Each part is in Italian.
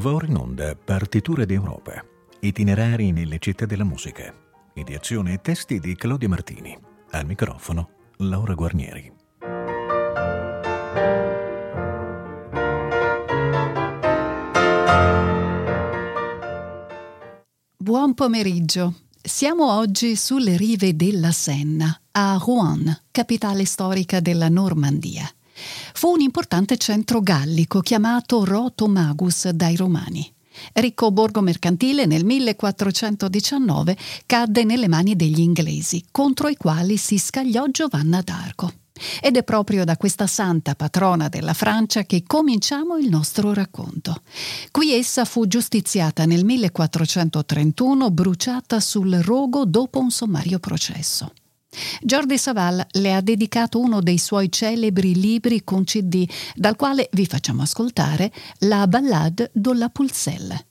Va ora in onda Partiture d'Europa, itinerari nelle città della musica. Ideazione e testi di Claudia Martini. Al microfono Laura Guarnieri. Buon pomeriggio. Siamo oggi sulle rive della Senna, a Rouen, capitale storica della Normandia. Fu un importante centro gallico chiamato Rotomagus dai Romani. Ricco borgo mercantile nel 1419 cadde nelle mani degli inglesi, contro i quali si scagliò Giovanna d'Arco. Ed è proprio da questa santa patrona della Francia che cominciamo il nostro racconto. Qui essa fu giustiziata nel 1431, bruciata sul rogo dopo un sommario processo. Jordi Savall le ha dedicato uno dei suoi celebri libri con CD, dal quale vi facciamo ascoltare la Ballade de la Pulselle.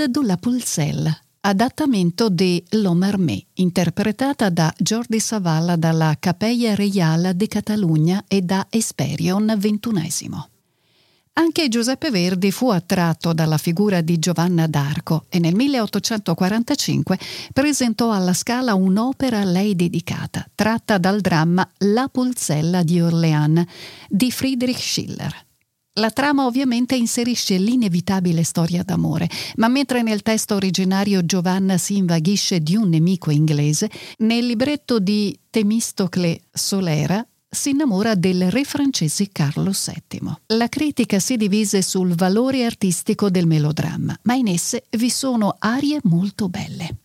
Ballade de la Pulselle, adattamento di L'Homme interpretata da Jordi Savalla dalla Capella Reale de Catalogna e da Esperion XXI. Anche Giuseppe Verdi fu attratto dalla figura di Giovanna d'Arco e nel 1845 presentò alla Scala un'opera a lei dedicata, tratta dal dramma La Pulsella di Orléans di Friedrich Schiller. La trama ovviamente inserisce l'inevitabile storia d'amore, ma mentre nel testo originario Giovanna si invaghisce di un nemico inglese, nel libretto di Temistocle Solera si innamora del re francese Carlo VII. La critica si divise sul valore artistico del melodramma, ma in esse vi sono arie molto belle.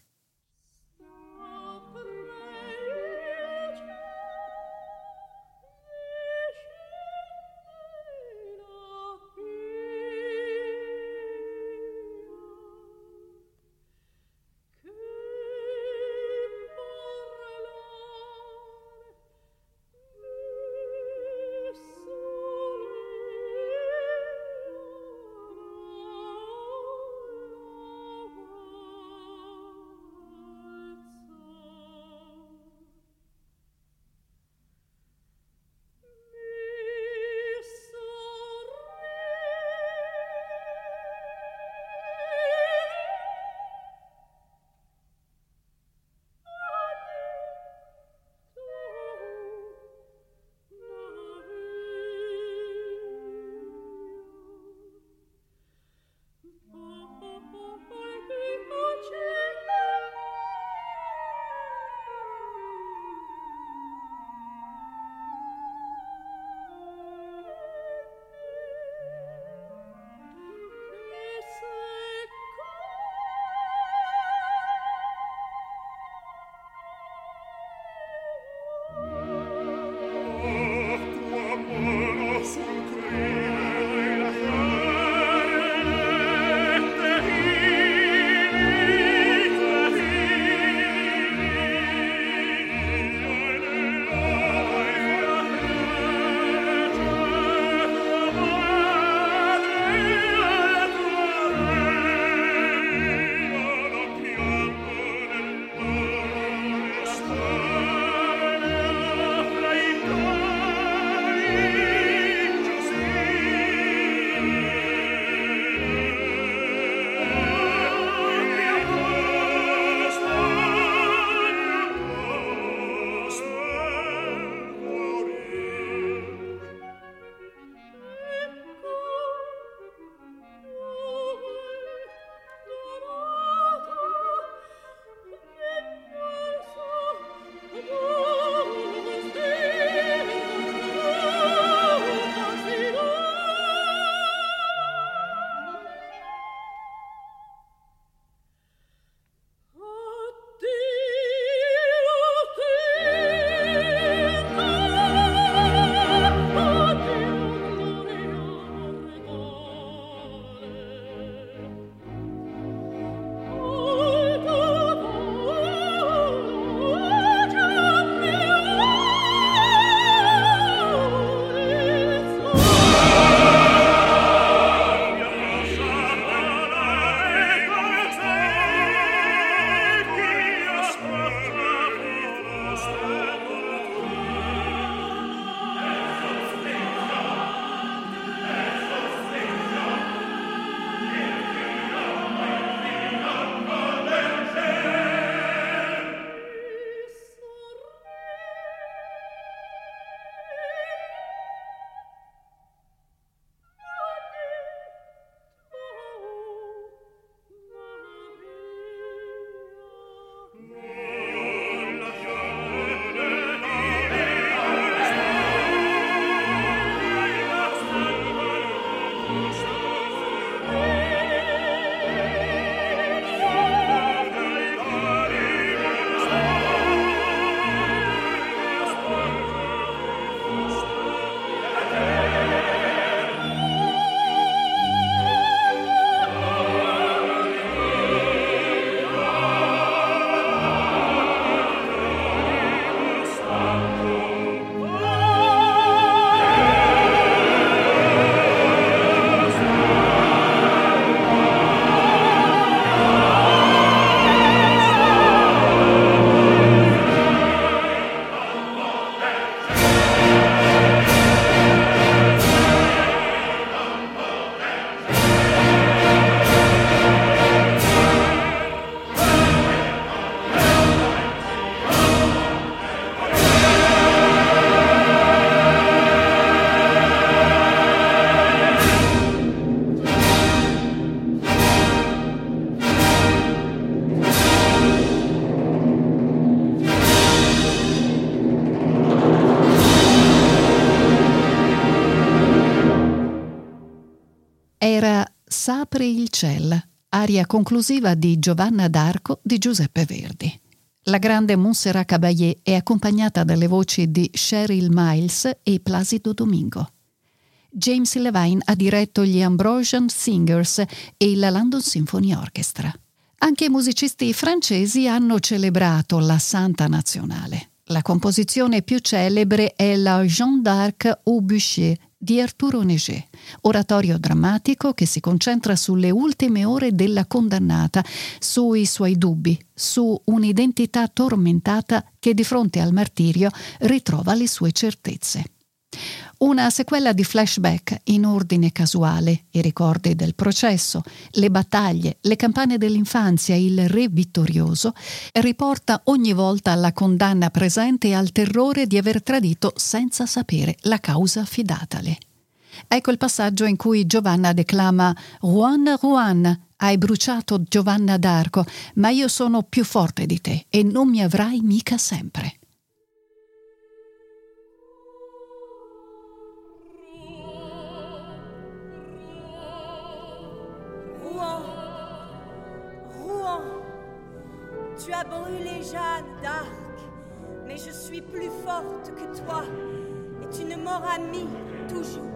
Aria conclusiva di Giovanna d'Arco di Giuseppe Verdi. La grande Montserrat Caballé è accompagnata dalle voci di Cheryl Miles e Placido Domingo. James Levine ha diretto gli Ambrosian Singers e la London Symphony Orchestra. Anche i musicisti francesi hanno celebrato la Santa Nazionale. La composizione più celebre è la Jeanne d'Arc au bûcher di Arturo Neger, oratorio drammatico che si concentra sulle ultime ore della condannata, sui suoi dubbi, su un'identità tormentata che di fronte al martirio ritrova le sue certezze. Una sequela di flashback in ordine casuale, i ricordi del processo, le battaglie, le campane dell'infanzia, il re vittorioso, riporta ogni volta alla condanna presente e al terrore di aver tradito senza sapere la causa affidatale. Ecco il passaggio in cui Giovanna declama Juan Juan, hai bruciato Giovanna d'Arco, ma io sono più forte di te e non mi avrai mica sempre. Tu as brûlé Jeanne d'Arc, mais je suis plus forte que toi et tu ne m'auras mis toujours.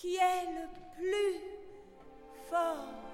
qui est le plus fort.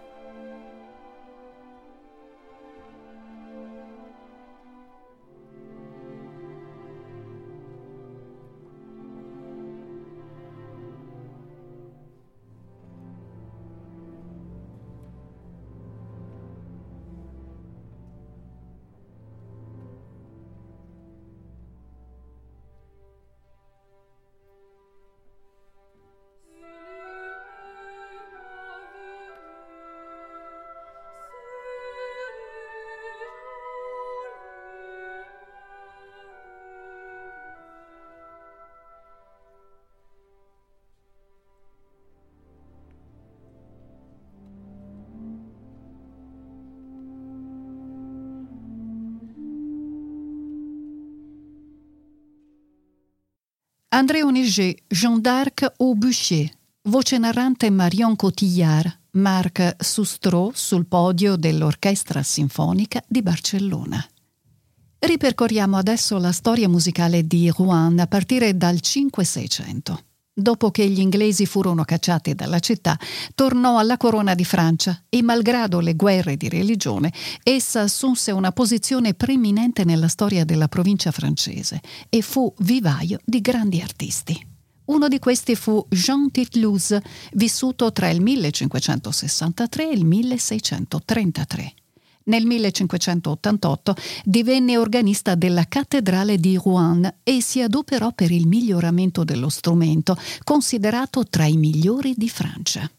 André Onegé, Jean d'Arc au Bûcher, voce narrante Marion Cotillard, Marc Sustro sul podio dell'Orchestra Sinfonica di Barcellona. Ripercorriamo adesso la storia musicale di Rouen a partire dal 5-600. Dopo che gli inglesi furono cacciati dalla città, tornò alla corona di Francia e, malgrado le guerre di religione, essa assunse una posizione preeminente nella storia della provincia francese e fu vivaio di grandi artisti. Uno di questi fu Jean Titlouse, vissuto tra il 1563 e il 1633. Nel 1588 divenne organista della cattedrale di Rouen e si adoperò per il miglioramento dello strumento, considerato tra i migliori di Francia.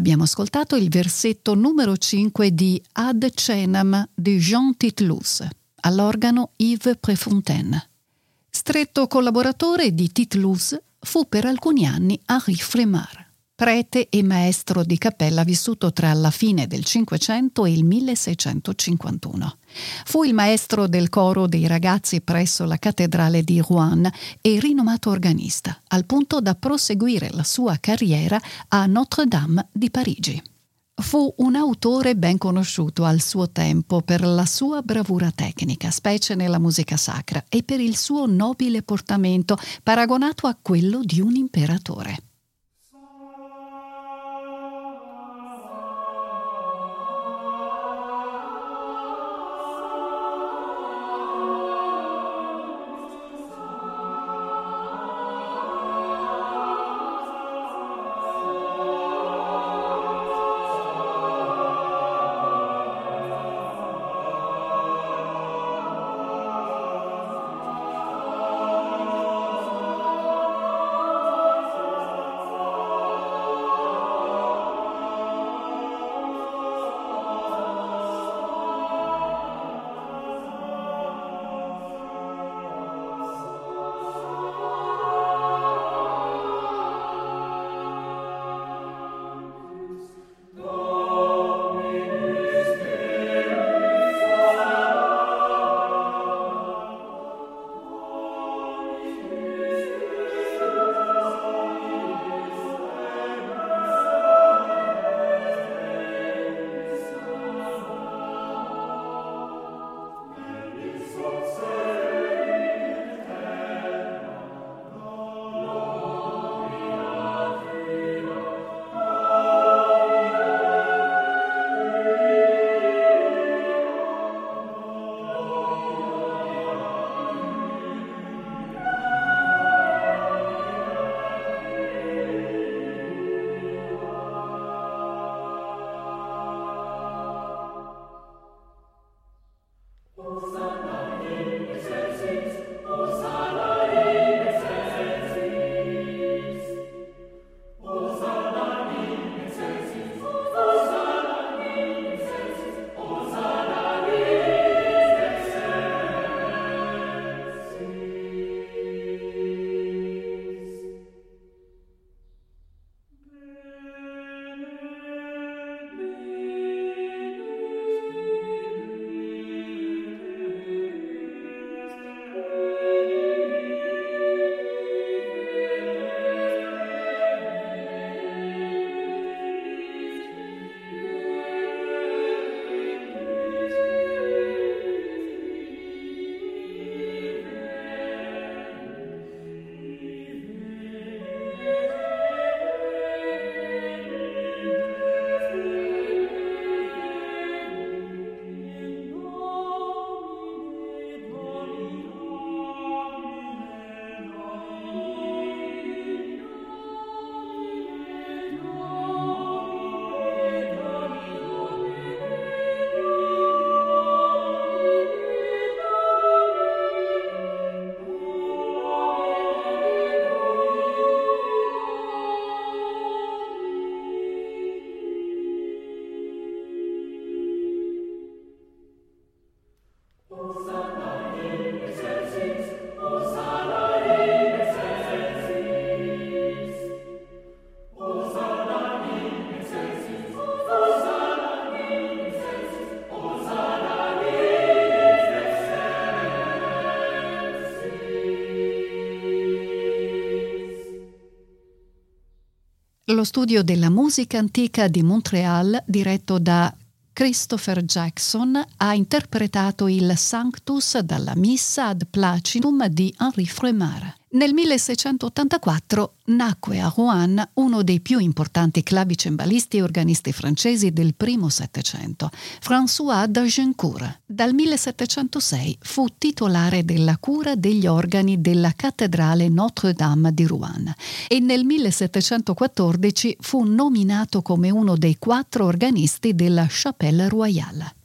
Abbiamo ascoltato il versetto numero 5 di Ad Cenam di Jean Titlus, all'organo Yves Prefontaine. Stretto collaboratore di Titlus, fu per alcuni anni Henri Fremar prete e maestro di cappella vissuto tra la fine del Cinquecento e il 1651. Fu il maestro del coro dei ragazzi presso la cattedrale di Rouen e rinomato organista, al punto da proseguire la sua carriera a Notre-Dame di Parigi. Fu un autore ben conosciuto al suo tempo per la sua bravura tecnica, specie nella musica sacra, e per il suo nobile portamento paragonato a quello di un imperatore. Lo studio della musica antica di Montreal, diretto da Christopher Jackson, ha interpretato il Sanctus dalla Missa ad Placidum di Henri Fremar. Nel 1684 nacque a Rouen uno dei più importanti clavicembalisti e organisti francesi del primo Settecento, François d'Agincourt. Dal 1706 fu titolare della cura degli organi della cattedrale Notre-Dame di Rouen e nel 1714 fu nominato come uno dei quattro organisti della Chapelle Royale.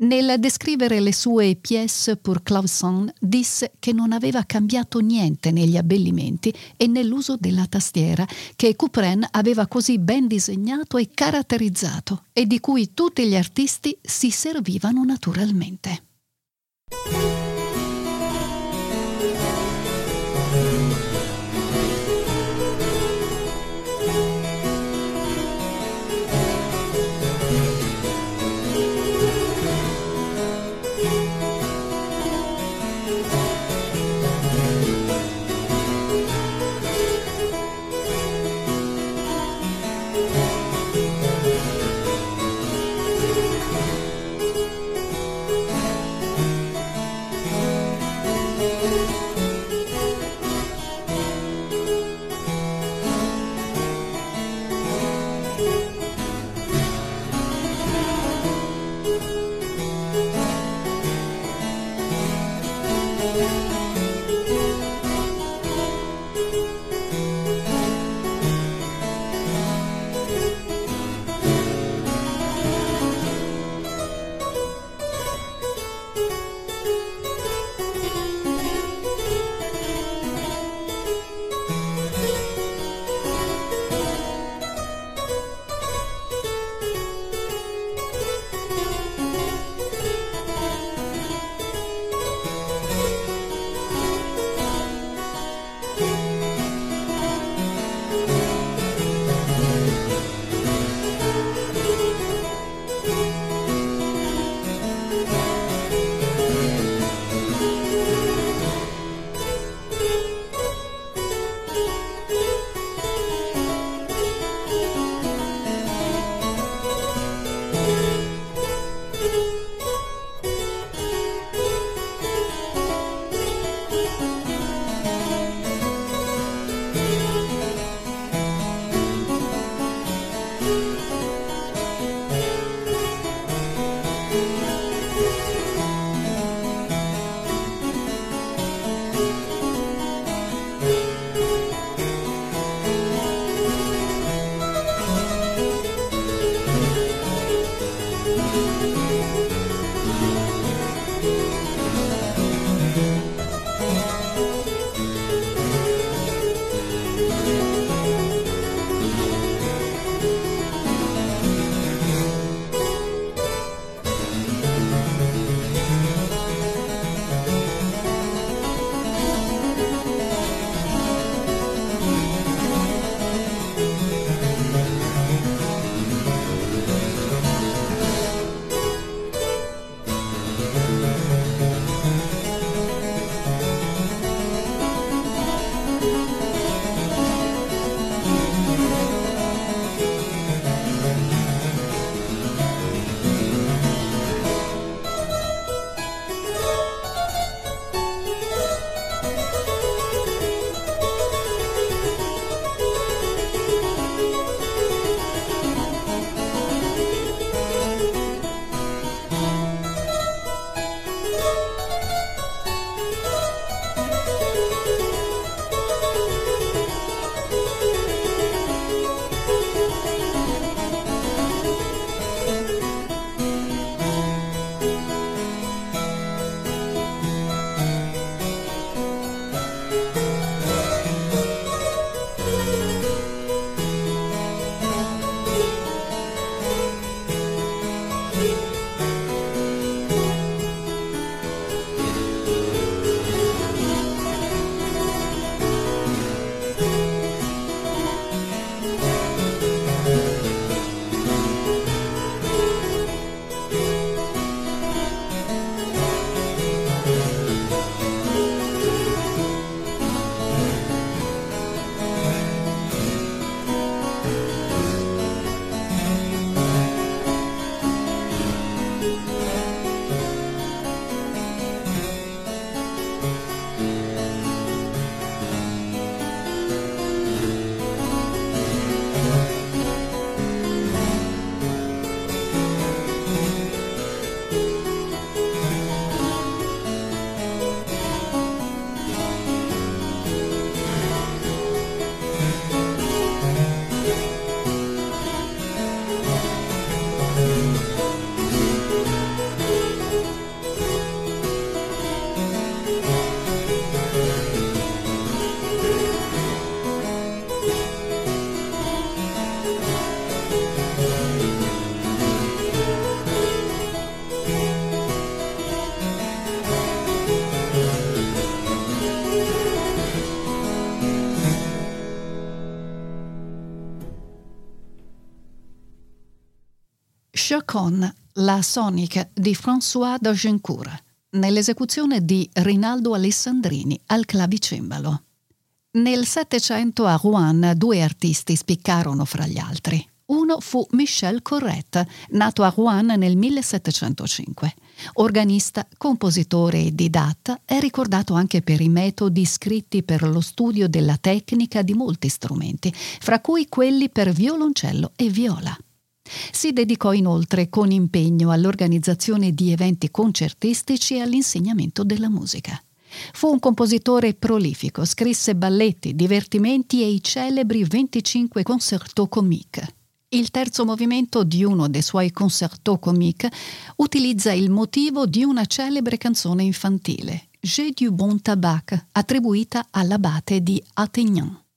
Nel descrivere le sue pièce pour clavecin disse che non aveva cambiato niente negli abbellimenti e nell'uso della tastiera che Couperin aveva così ben disegnato e caratterizzato e di cui tutti gli artisti si servivano naturalmente. Chacon, la Sonic di François d'Agincourt, nell'esecuzione di Rinaldo Alessandrini al clavicembalo. Nel Settecento a Rouen due artisti spiccarono fra gli altri. Uno fu Michel Corrette, nato a Rouen nel 1705. Organista, compositore e didatta, è ricordato anche per i metodi scritti per lo studio della tecnica di molti strumenti, fra cui quelli per violoncello e viola. Si dedicò inoltre con impegno all'organizzazione di eventi concertistici e all'insegnamento della musica. Fu un compositore prolifico, scrisse balletti, divertimenti e i celebri 25 concerto comique. Il terzo movimento di uno dei suoi concerto comique utilizza il motivo di una celebre canzone infantile, J'ai du bon tabac, attribuita all'abate di Attignan.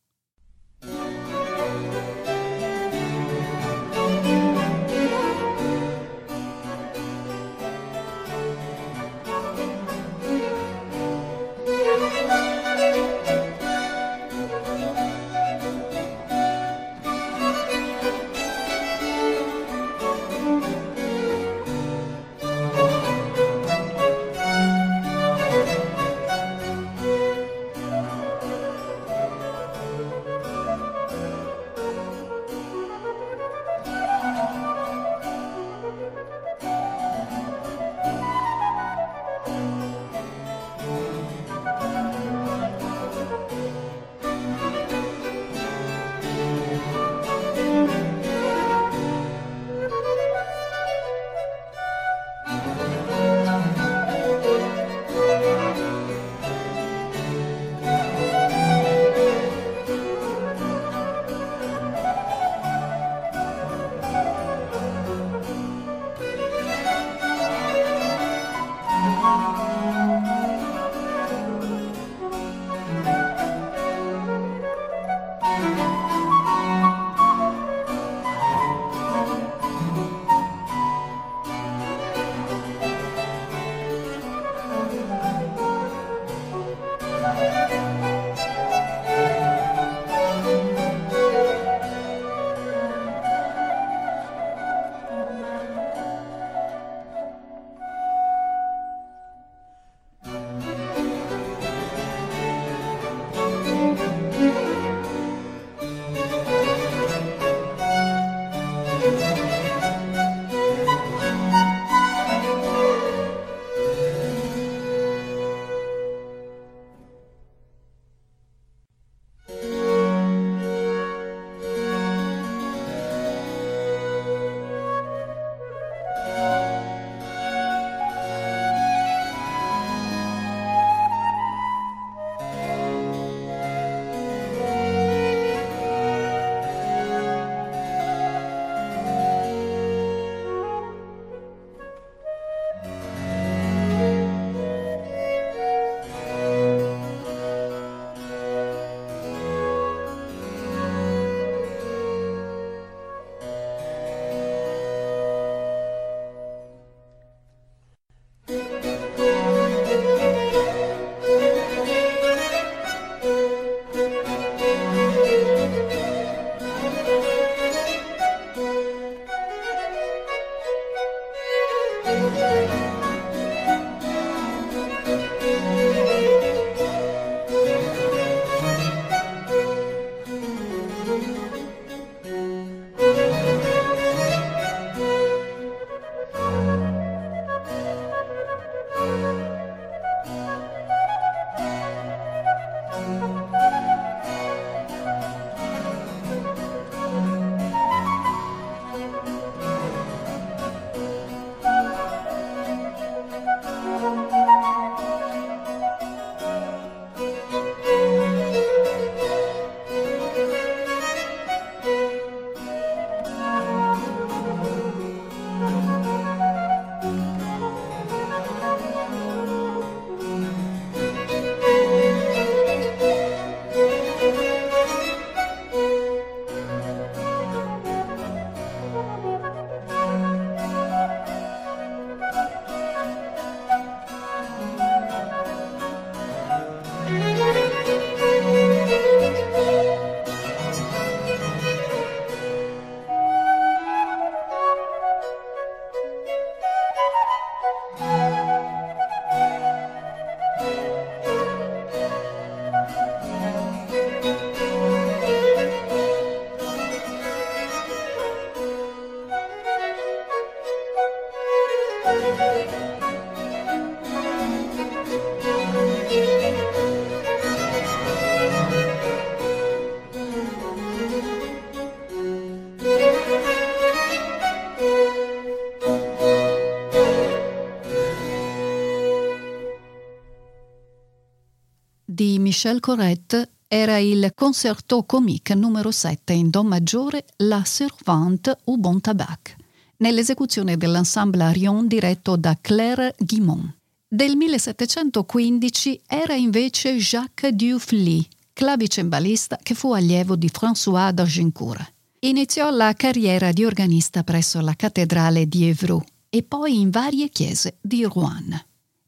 Michel Corrette era il concerto comique numero 7 in Do maggiore La Servante au Bon Tabac, nell'esecuzione dell'ensemble Arion diretto da Claire Guimont. Del 1715 era invece Jacques Dufly, clavicembalista che fu allievo di François d'Argincourt. Iniziò la carriera di organista presso la cattedrale di Évreux e poi in varie chiese di Rouen.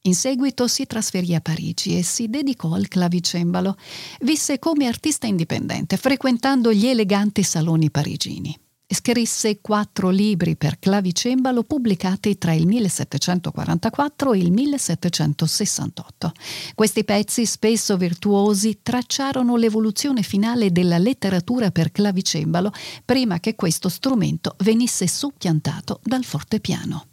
In seguito si trasferì a Parigi e si dedicò al clavicembalo. Visse come artista indipendente, frequentando gli eleganti saloni parigini. Scrisse quattro libri per clavicembalo pubblicati tra il 1744 e il 1768. Questi pezzi, spesso virtuosi, tracciarono l'evoluzione finale della letteratura per clavicembalo prima che questo strumento venisse soppiantato dal fortepiano.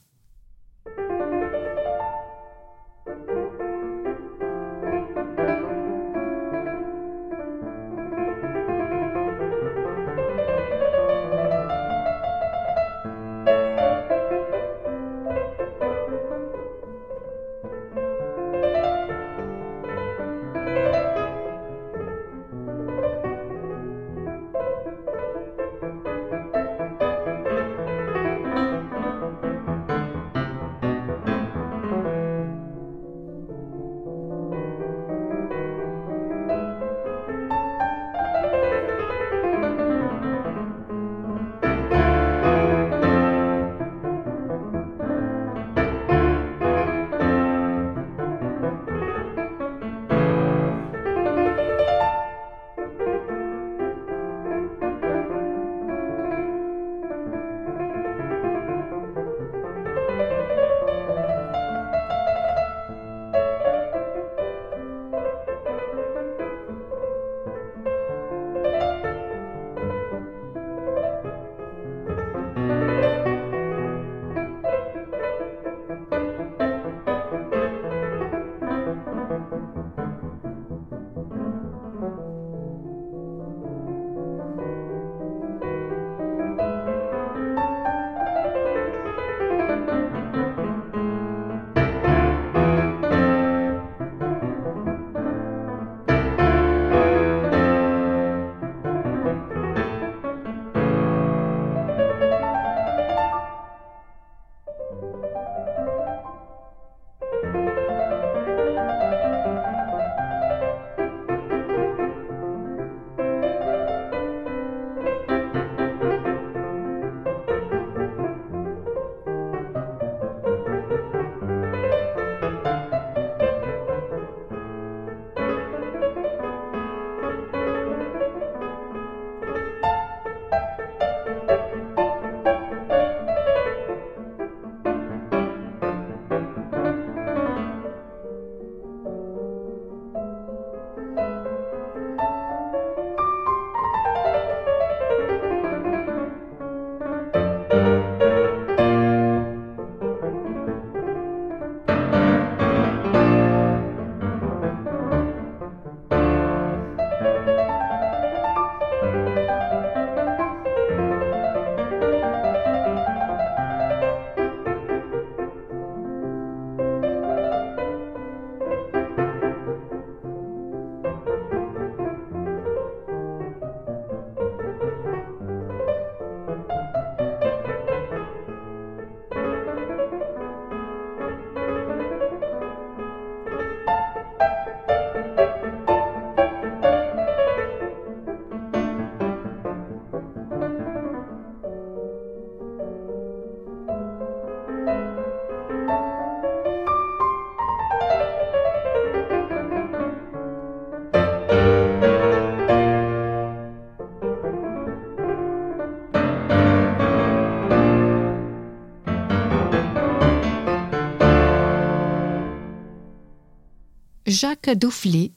Jacques Dufly,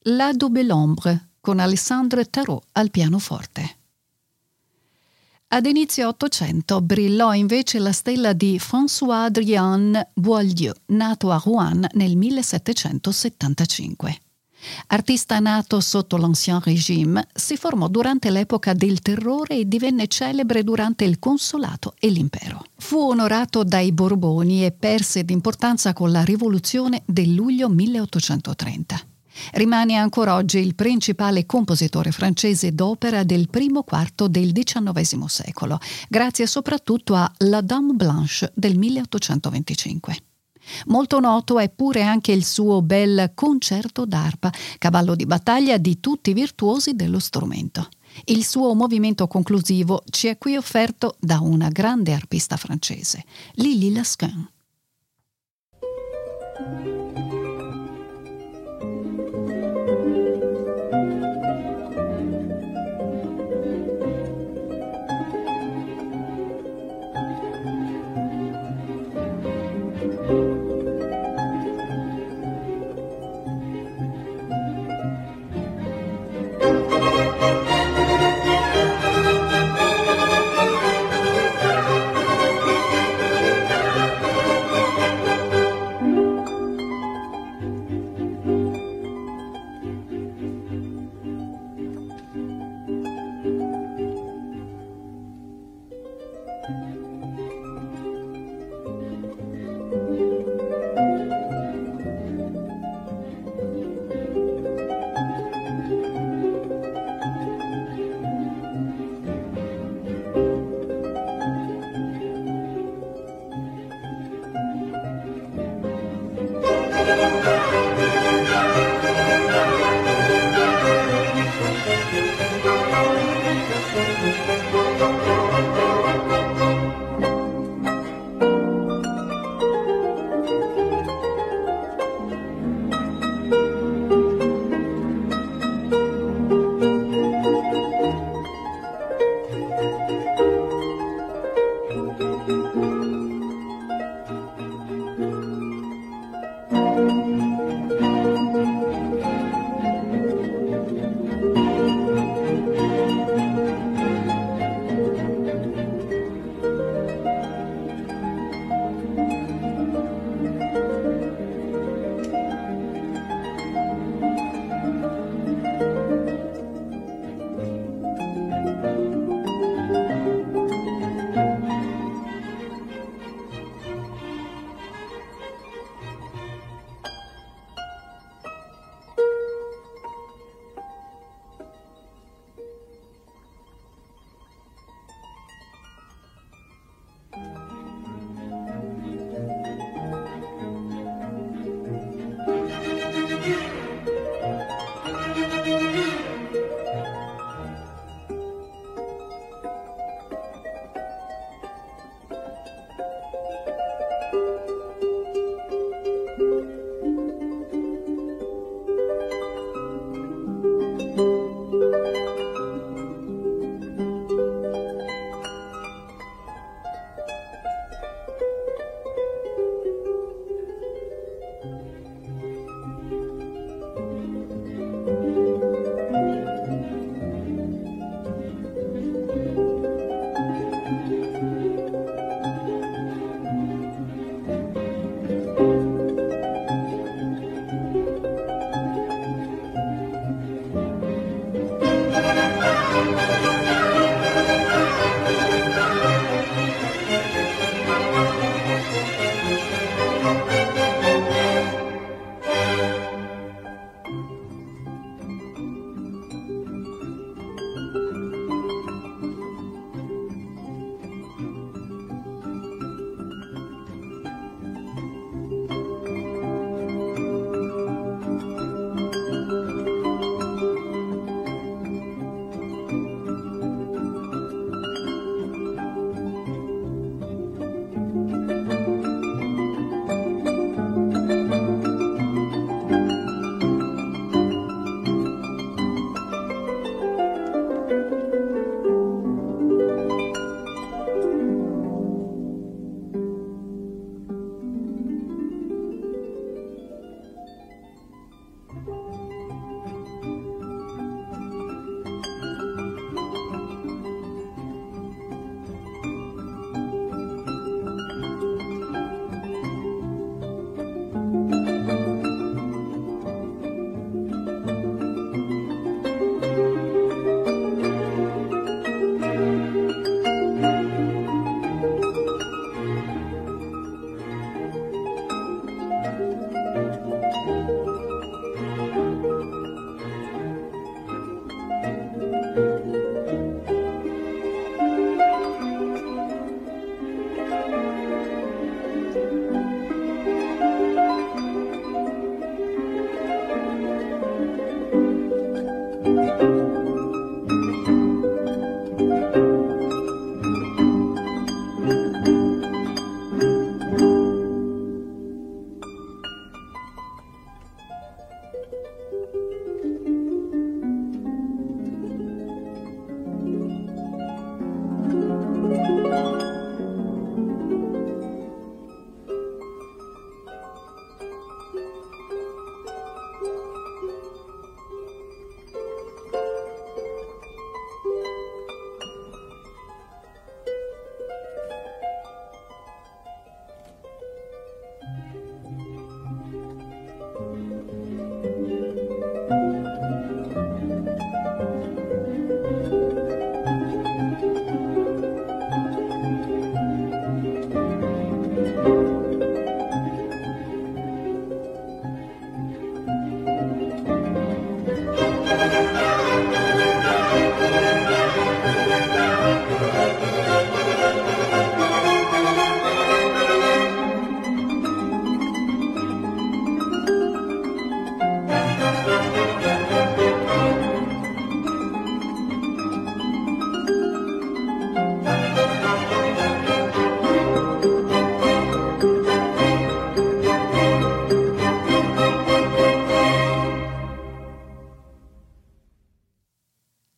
La Double Ombre con Alessandre Tarot al pianoforte. Ad inizio Ottocento brillò invece la stella di François-Adrien Boileau, nato a Rouen nel 1775. Artista nato sotto l'Ancien Régime, si formò durante l'epoca del terrore e divenne celebre durante il Consolato e l'Impero. Fu onorato dai Borboni e perse d'importanza con la rivoluzione del luglio 1830. Rimane ancora oggi il principale compositore francese d'opera del primo quarto del XIX secolo, grazie soprattutto a La Dame Blanche del 1825. Molto noto è pure anche il suo bel concerto d'arpa, cavallo di battaglia di tutti i virtuosi dello strumento. Il suo movimento conclusivo ci è qui offerto da una grande arpista francese, Lily Lasquin.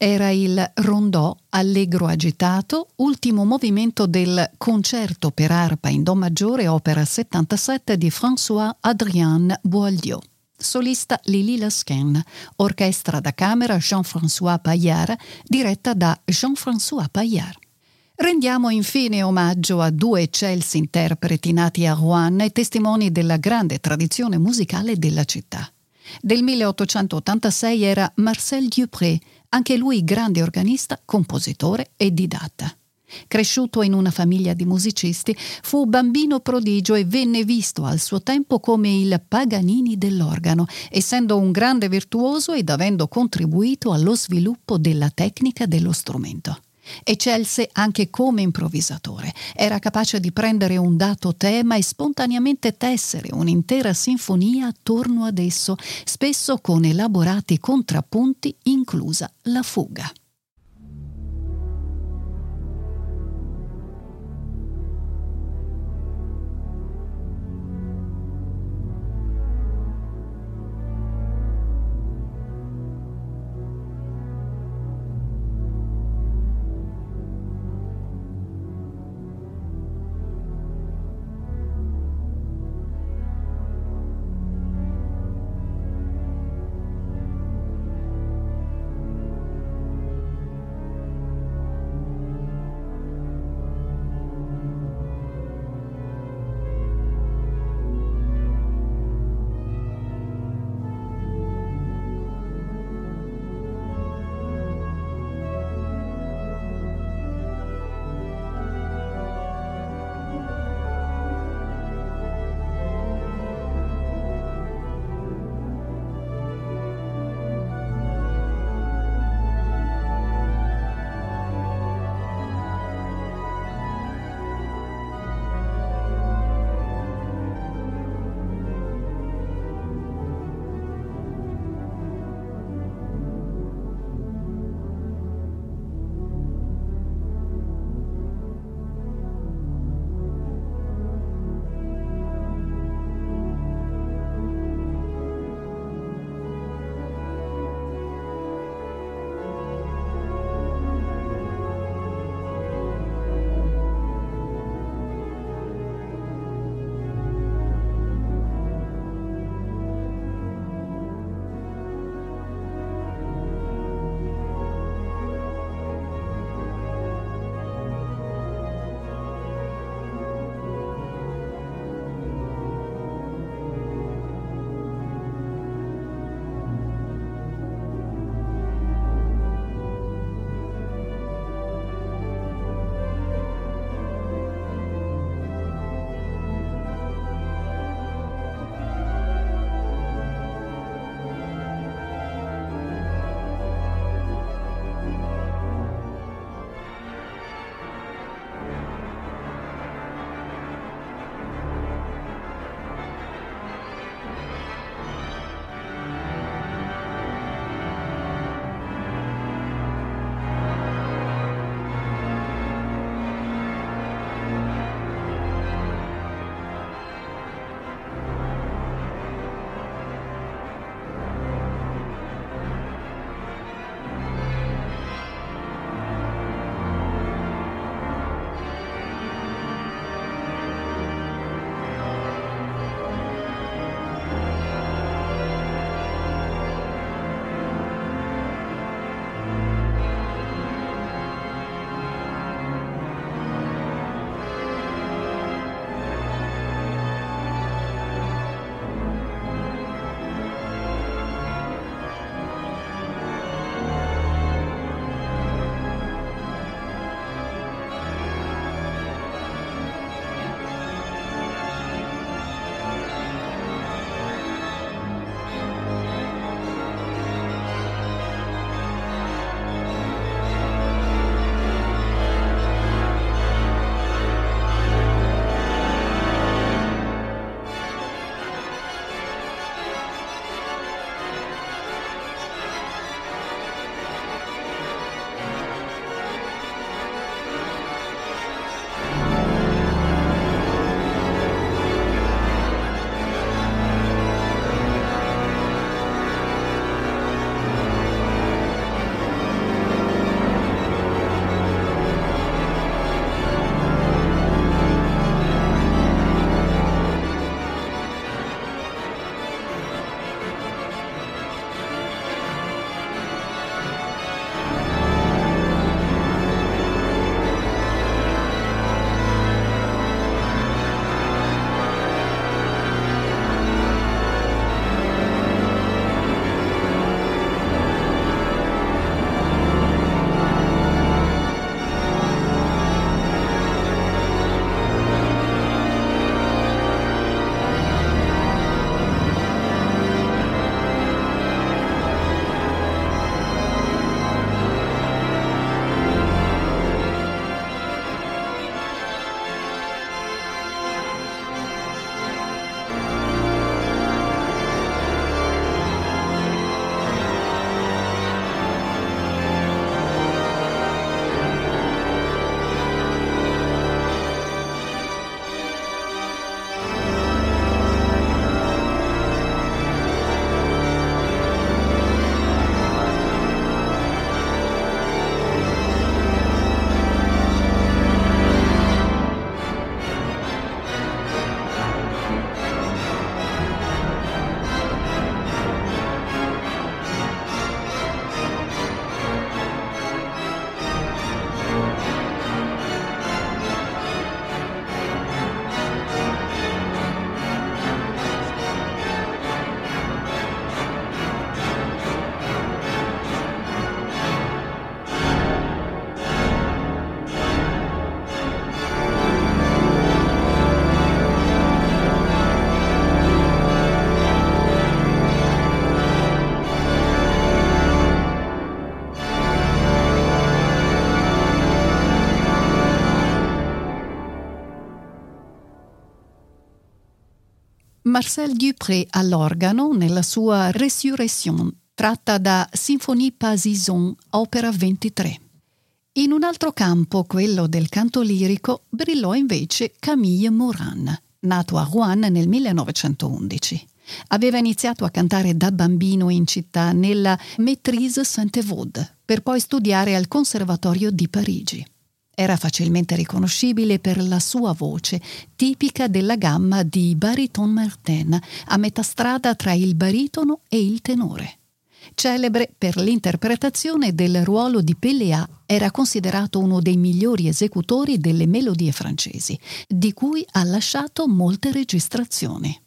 Era il rondò allegro agitato, ultimo movimento del concerto per arpa in Do maggiore, opera 77 di François-Adrien Boieldieu. Solista Lili Lasquen, orchestra da camera Jean-François Paillard, diretta da Jean-François Paillard. Rendiamo infine omaggio a due eccelsi interpreti nati a Rouen e testimoni della grande tradizione musicale della città. Del 1886 era Marcel Dupré, anche lui grande organista, compositore e didatta. Cresciuto in una famiglia di musicisti, fu bambino prodigio e venne visto al suo tempo come il Paganini dell'organo, essendo un grande virtuoso ed avendo contribuito allo sviluppo della tecnica dello strumento. Eccelse anche come improvvisatore. Era capace di prendere un dato tema e spontaneamente tessere un'intera sinfonia attorno ad esso, spesso con elaborati contrappunti, inclusa la fuga. Marcel Dupré all'organo nella sua Resurrection, tratta da Symphonie Pasison, opera 23. In un altro campo, quello del canto lirico, brillò invece Camille Moran, nato a Rouen nel 1911. Aveva iniziato a cantare da bambino in città nella Maîtrise Sainte-Vaude, per poi studiare al Conservatorio di Parigi. Era facilmente riconoscibile per la sua voce, tipica della gamma di Bariton Martin, a metà strada tra il baritono e il tenore. Celebre per l'interpretazione del ruolo di Pelléa, era considerato uno dei migliori esecutori delle melodie francesi, di cui ha lasciato molte registrazioni.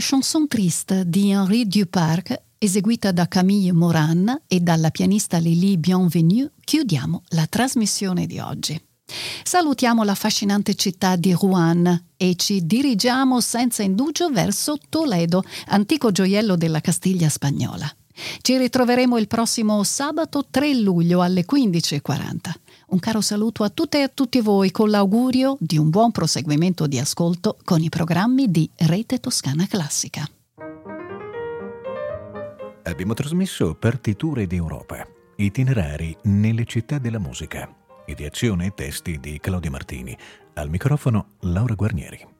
Chanson Triste di Henri Duparc, eseguita da Camille Moran e dalla pianista Lily Bienvenue, chiudiamo la trasmissione di oggi. Salutiamo l'affascinante città di Rouen e ci dirigiamo senza indugio verso Toledo, antico gioiello della Castiglia spagnola. Ci ritroveremo il prossimo sabato 3 luglio alle 15.40. Un caro saluto a tutte e a tutti voi con l'augurio di un buon proseguimento di ascolto con i programmi di Rete Toscana Classica. Abbiamo trasmesso Partiture d'Europa, itinerari nelle città della musica, ideazione e testi di Claudia Martini, al microfono Laura Guarnieri.